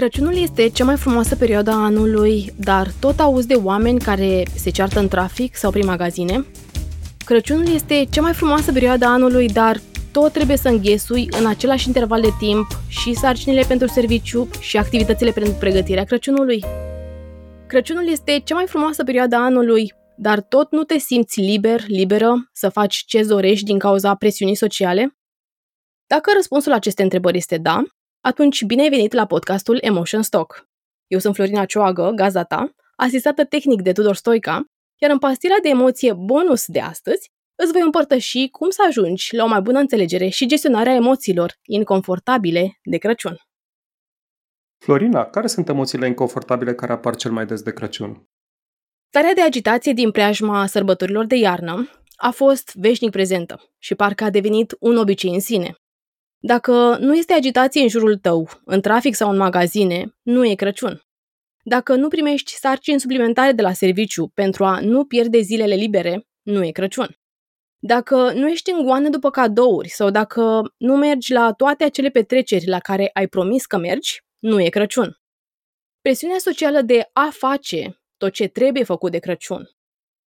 Crăciunul este cea mai frumoasă perioadă a anului, dar tot auzi de oameni care se ceartă în trafic sau prin magazine. Crăciunul este cea mai frumoasă perioadă a anului, dar tot trebuie să înghesui în același interval de timp și sarcinile pentru serviciu și activitățile pentru pregătirea Crăciunului. Crăciunul este cea mai frumoasă perioadă a anului, dar tot nu te simți liber, liberă să faci ce dorești din cauza presiunii sociale? Dacă răspunsul la aceste întrebări este da, atunci, bine ai venit la podcastul Emotion Stock. Eu sunt Florina Cioagă, gazda ta, asistată tehnic de Tudor Stoica, iar în pastila de emoție bonus de astăzi îți voi împărtăși cum să ajungi la o mai bună înțelegere și gestionarea emoțiilor inconfortabile de Crăciun. Florina, care sunt emoțiile inconfortabile care apar cel mai des de Crăciun? Starea de agitație din preajma sărbătorilor de iarnă a fost veșnic prezentă și parcă a devenit un obicei în sine. Dacă nu este agitație în jurul tău, în trafic sau în magazine, nu e Crăciun. Dacă nu primești sarcini suplimentare de la serviciu pentru a nu pierde zilele libere, nu e Crăciun. Dacă nu ești în goană după cadouri sau dacă nu mergi la toate acele petreceri la care ai promis că mergi, nu e Crăciun. Presiunea socială de a face tot ce trebuie făcut de Crăciun.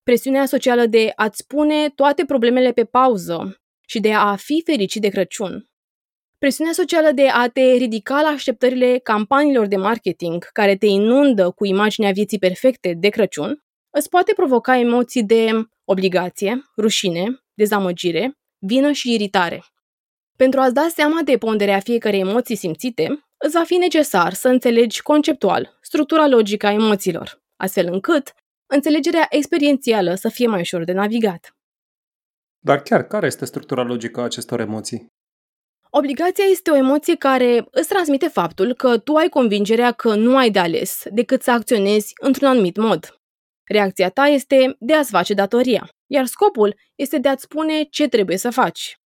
Presiunea socială de a-ți pune toate problemele pe pauză și de a fi fericit de Crăciun Presiunea socială de a te ridica la așteptările campaniilor de marketing care te inundă cu imaginea vieții perfecte de Crăciun îți poate provoca emoții de obligație, rușine, dezamăgire, vină și iritare. Pentru a-ți da seama de ponderea fiecarei emoții simțite, îți va fi necesar să înțelegi conceptual structura logică a emoțiilor, astfel încât înțelegerea experiențială să fie mai ușor de navigat. Dar chiar care este structura logică a acestor emoții? Obligația este o emoție care îți transmite faptul că tu ai convingerea că nu ai de ales decât să acționezi într-un anumit mod. Reacția ta este de a-ți face datoria, iar scopul este de a-ți spune ce trebuie să faci.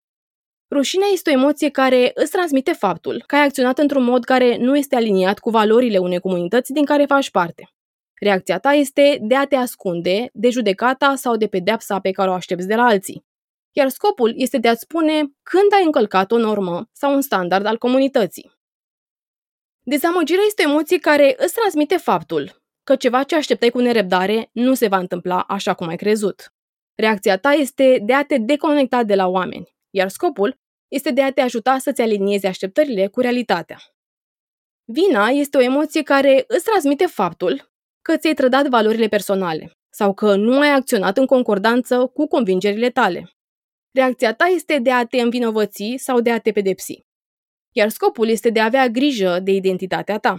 Rușinea este o emoție care îți transmite faptul că ai acționat într-un mod care nu este aliniat cu valorile unei comunități din care faci parte. Reacția ta este de a te ascunde de judecata sau de pedeapsa pe care o aștepți de la alții iar scopul este de a-ți spune când ai încălcat o normă sau un standard al comunității. Dezamăgirea este o emoție care îți transmite faptul că ceva ce așteptai cu nerăbdare nu se va întâmpla așa cum ai crezut. Reacția ta este de a te deconecta de la oameni, iar scopul este de a te ajuta să-ți aliniezi așteptările cu realitatea. Vina este o emoție care îți transmite faptul că ți-ai trădat valorile personale sau că nu ai acționat în concordanță cu convingerile tale. Reacția ta este de a te învinovăți sau de a te pedepsi. Iar scopul este de a avea grijă de identitatea ta.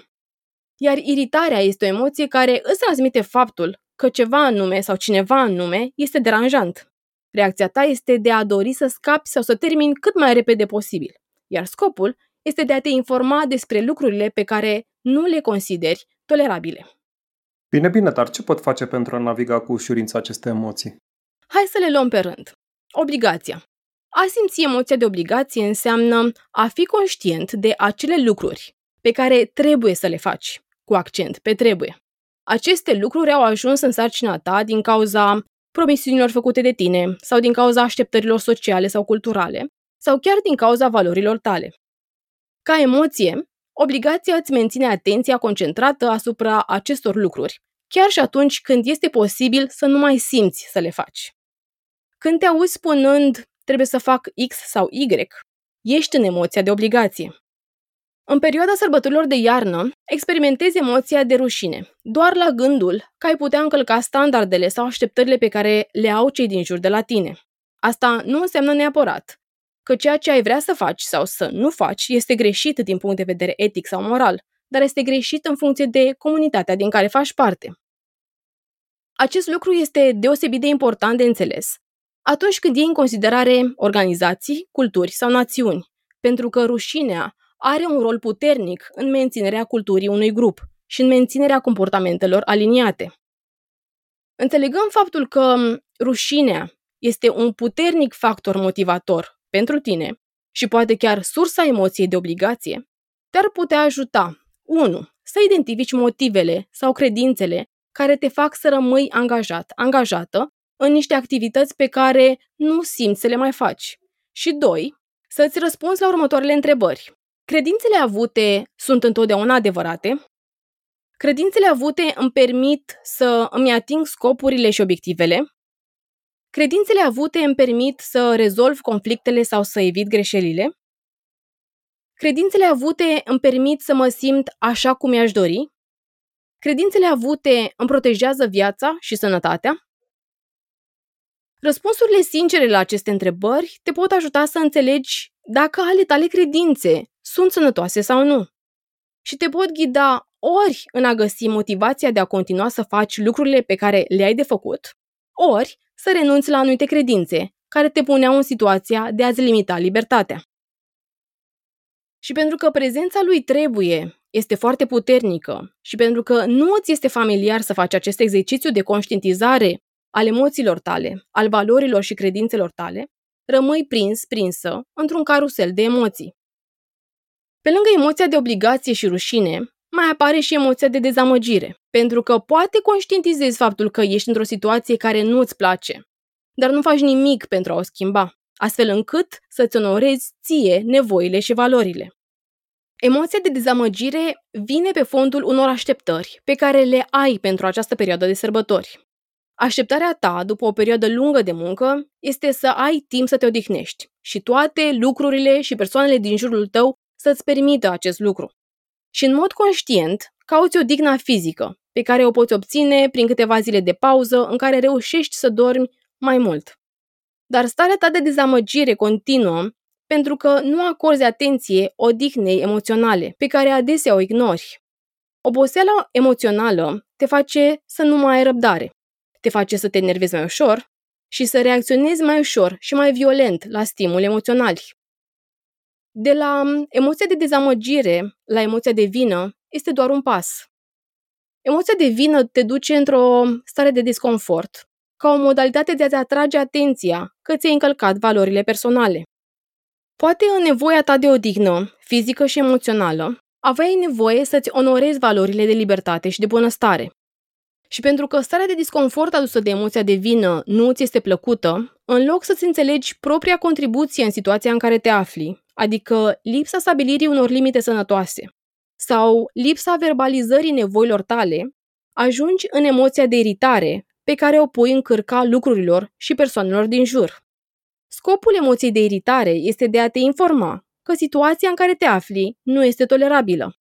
Iar iritarea este o emoție care îți transmite faptul că ceva anume sau cineva anume este deranjant. Reacția ta este de a dori să scapi sau să termini cât mai repede posibil. Iar scopul este de a te informa despre lucrurile pe care nu le consideri tolerabile. Bine, bine, dar ce pot face pentru a naviga cu ușurință aceste emoții? Hai să le luăm pe rând. Obligația. A simți emoția de obligație înseamnă a fi conștient de acele lucruri pe care trebuie să le faci, cu accent pe trebuie. Aceste lucruri au ajuns în sarcina ta din cauza promisiunilor făcute de tine sau din cauza așteptărilor sociale sau culturale sau chiar din cauza valorilor tale. Ca emoție, obligația îți menține atenția concentrată asupra acestor lucruri, chiar și atunci când este posibil să nu mai simți să le faci. Când te auzi spunând trebuie să fac X sau Y, ești în emoția de obligație. În perioada sărbătorilor de iarnă, experimentezi emoția de rușine, doar la gândul că ai putea încălca standardele sau așteptările pe care le au cei din jur de la tine. Asta nu înseamnă neapărat că ceea ce ai vrea să faci sau să nu faci este greșit din punct de vedere etic sau moral, dar este greșit în funcție de comunitatea din care faci parte. Acest lucru este deosebit de important de înțeles, atunci când iei în considerare organizații, culturi sau națiuni, pentru că rușinea are un rol puternic în menținerea culturii unui grup și în menținerea comportamentelor aliniate. Înțelegăm faptul că rușinea este un puternic factor motivator pentru tine și poate chiar sursa emoției de obligație, te-ar putea ajuta 1. Să identifici motivele sau credințele care te fac să rămâi angajat, angajată în niște activități pe care nu simți să le mai faci. Și doi, să-ți răspunzi la următoarele întrebări. Credințele avute sunt întotdeauna adevărate. Credințele avute îmi permit să îmi ating scopurile și obiectivele. Credințele avute îmi permit să rezolv conflictele sau să evit greșelile. Credințele avute îmi permit să mă simt așa cum mi-aș dori. Credințele avute îmi protejează viața și sănătatea. Răspunsurile sincere la aceste întrebări te pot ajuta să înțelegi dacă ale tale credințe sunt sănătoase sau nu. Și te pot ghida ori în a găsi motivația de a continua să faci lucrurile pe care le-ai de făcut, ori să renunți la anumite credințe care te puneau în situația de a-ți limita libertatea. Și pentru că prezența lui trebuie este foarte puternică și pentru că nu îți este familiar să faci acest exercițiu de conștientizare al emoțiilor tale, al valorilor și credințelor tale, rămâi prins, prinsă, într-un carusel de emoții. Pe lângă emoția de obligație și rușine, mai apare și emoția de dezamăgire, pentru că poate conștientizezi faptul că ești într-o situație care nu îți place, dar nu faci nimic pentru a o schimba, astfel încât să-ți onorezi ție nevoile și valorile. Emoția de dezamăgire vine pe fondul unor așteptări pe care le ai pentru această perioadă de sărbători. Așteptarea ta, după o perioadă lungă de muncă, este să ai timp să te odihnești și toate lucrurile și persoanele din jurul tău să-ți permită acest lucru. Și în mod conștient, cauți o digna fizică, pe care o poți obține prin câteva zile de pauză în care reușești să dormi mai mult. Dar starea ta de dezamăgire continuă pentru că nu acorzi atenție odihnei emoționale, pe care adesea o ignori. Oboseala emoțională te face să nu mai ai răbdare, te face să te enervezi mai ușor și să reacționezi mai ușor și mai violent la stimuli emoționali. De la emoția de dezamăgire la emoția de vină este doar un pas. Emoția de vină te duce într-o stare de disconfort, ca o modalitate de a-ți atrage atenția că ți-ai încălcat valorile personale. Poate în nevoia ta de odihnă, fizică și emoțională, aveai nevoie să-ți onorezi valorile de libertate și de bunăstare. Și pentru că starea de disconfort adusă de emoția de vină nu ți este plăcută, în loc să-ți înțelegi propria contribuție în situația în care te afli, adică lipsa stabilirii unor limite sănătoase, sau lipsa verbalizării nevoilor tale, ajungi în emoția de iritare pe care o pui în cârca lucrurilor și persoanelor din jur. Scopul emoției de iritare este de a te informa că situația în care te afli nu este tolerabilă.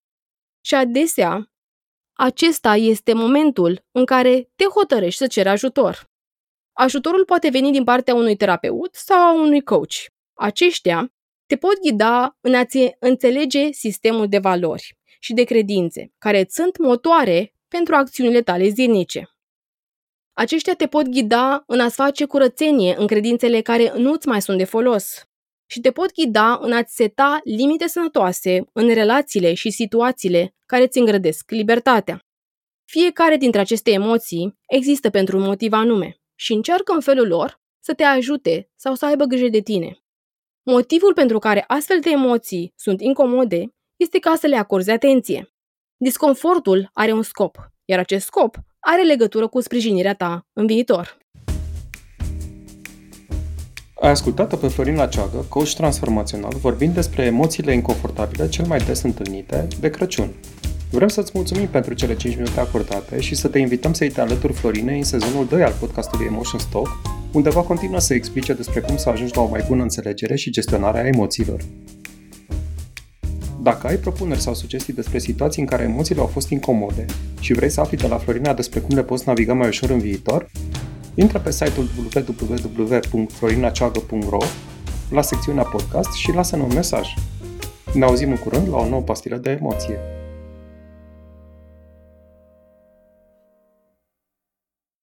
Și adesea, acesta este momentul în care te hotărăști să ceri ajutor. Ajutorul poate veni din partea unui terapeut sau a unui coach. Aceștia te pot ghida în a-ți înțelege sistemul de valori și de credințe, care îți sunt motoare pentru acțiunile tale zilnice. Aceștia te pot ghida în a-ți face curățenie în credințele care nu-ți mai sunt de folos și te pot ghida în a-ți seta limite sănătoase în relațiile și situațiile care îți îngrădesc libertatea. Fiecare dintre aceste emoții există pentru un motiv anume și încearcă în felul lor să te ajute sau să aibă grijă de tine. Motivul pentru care astfel de emoții sunt incomode este ca să le acorzi atenție. Disconfortul are un scop, iar acest scop are legătură cu sprijinirea ta în viitor. Ai ascultat pe Florina Ceagă, coach transformațional, vorbind despre emoțiile inconfortabile cel mai des întâlnite de Crăciun. Vrem să-ți mulțumim pentru cele 5 minute acordate și să te invităm să-i te alături Florinei în sezonul 2 al podcastului Emotion Stock, unde va continua să explice despre cum să ajungi la o mai bună înțelegere și gestionare a emoțiilor. Dacă ai propuneri sau sugestii despre situații în care emoțiile au fost incomode și vrei să afli de la Florina despre cum le poți naviga mai ușor în viitor, intră pe site-ul www.florinaceagă.ro la secțiunea podcast și lasă-ne un mesaj. Ne auzim în curând la o nouă pastilă de emoție.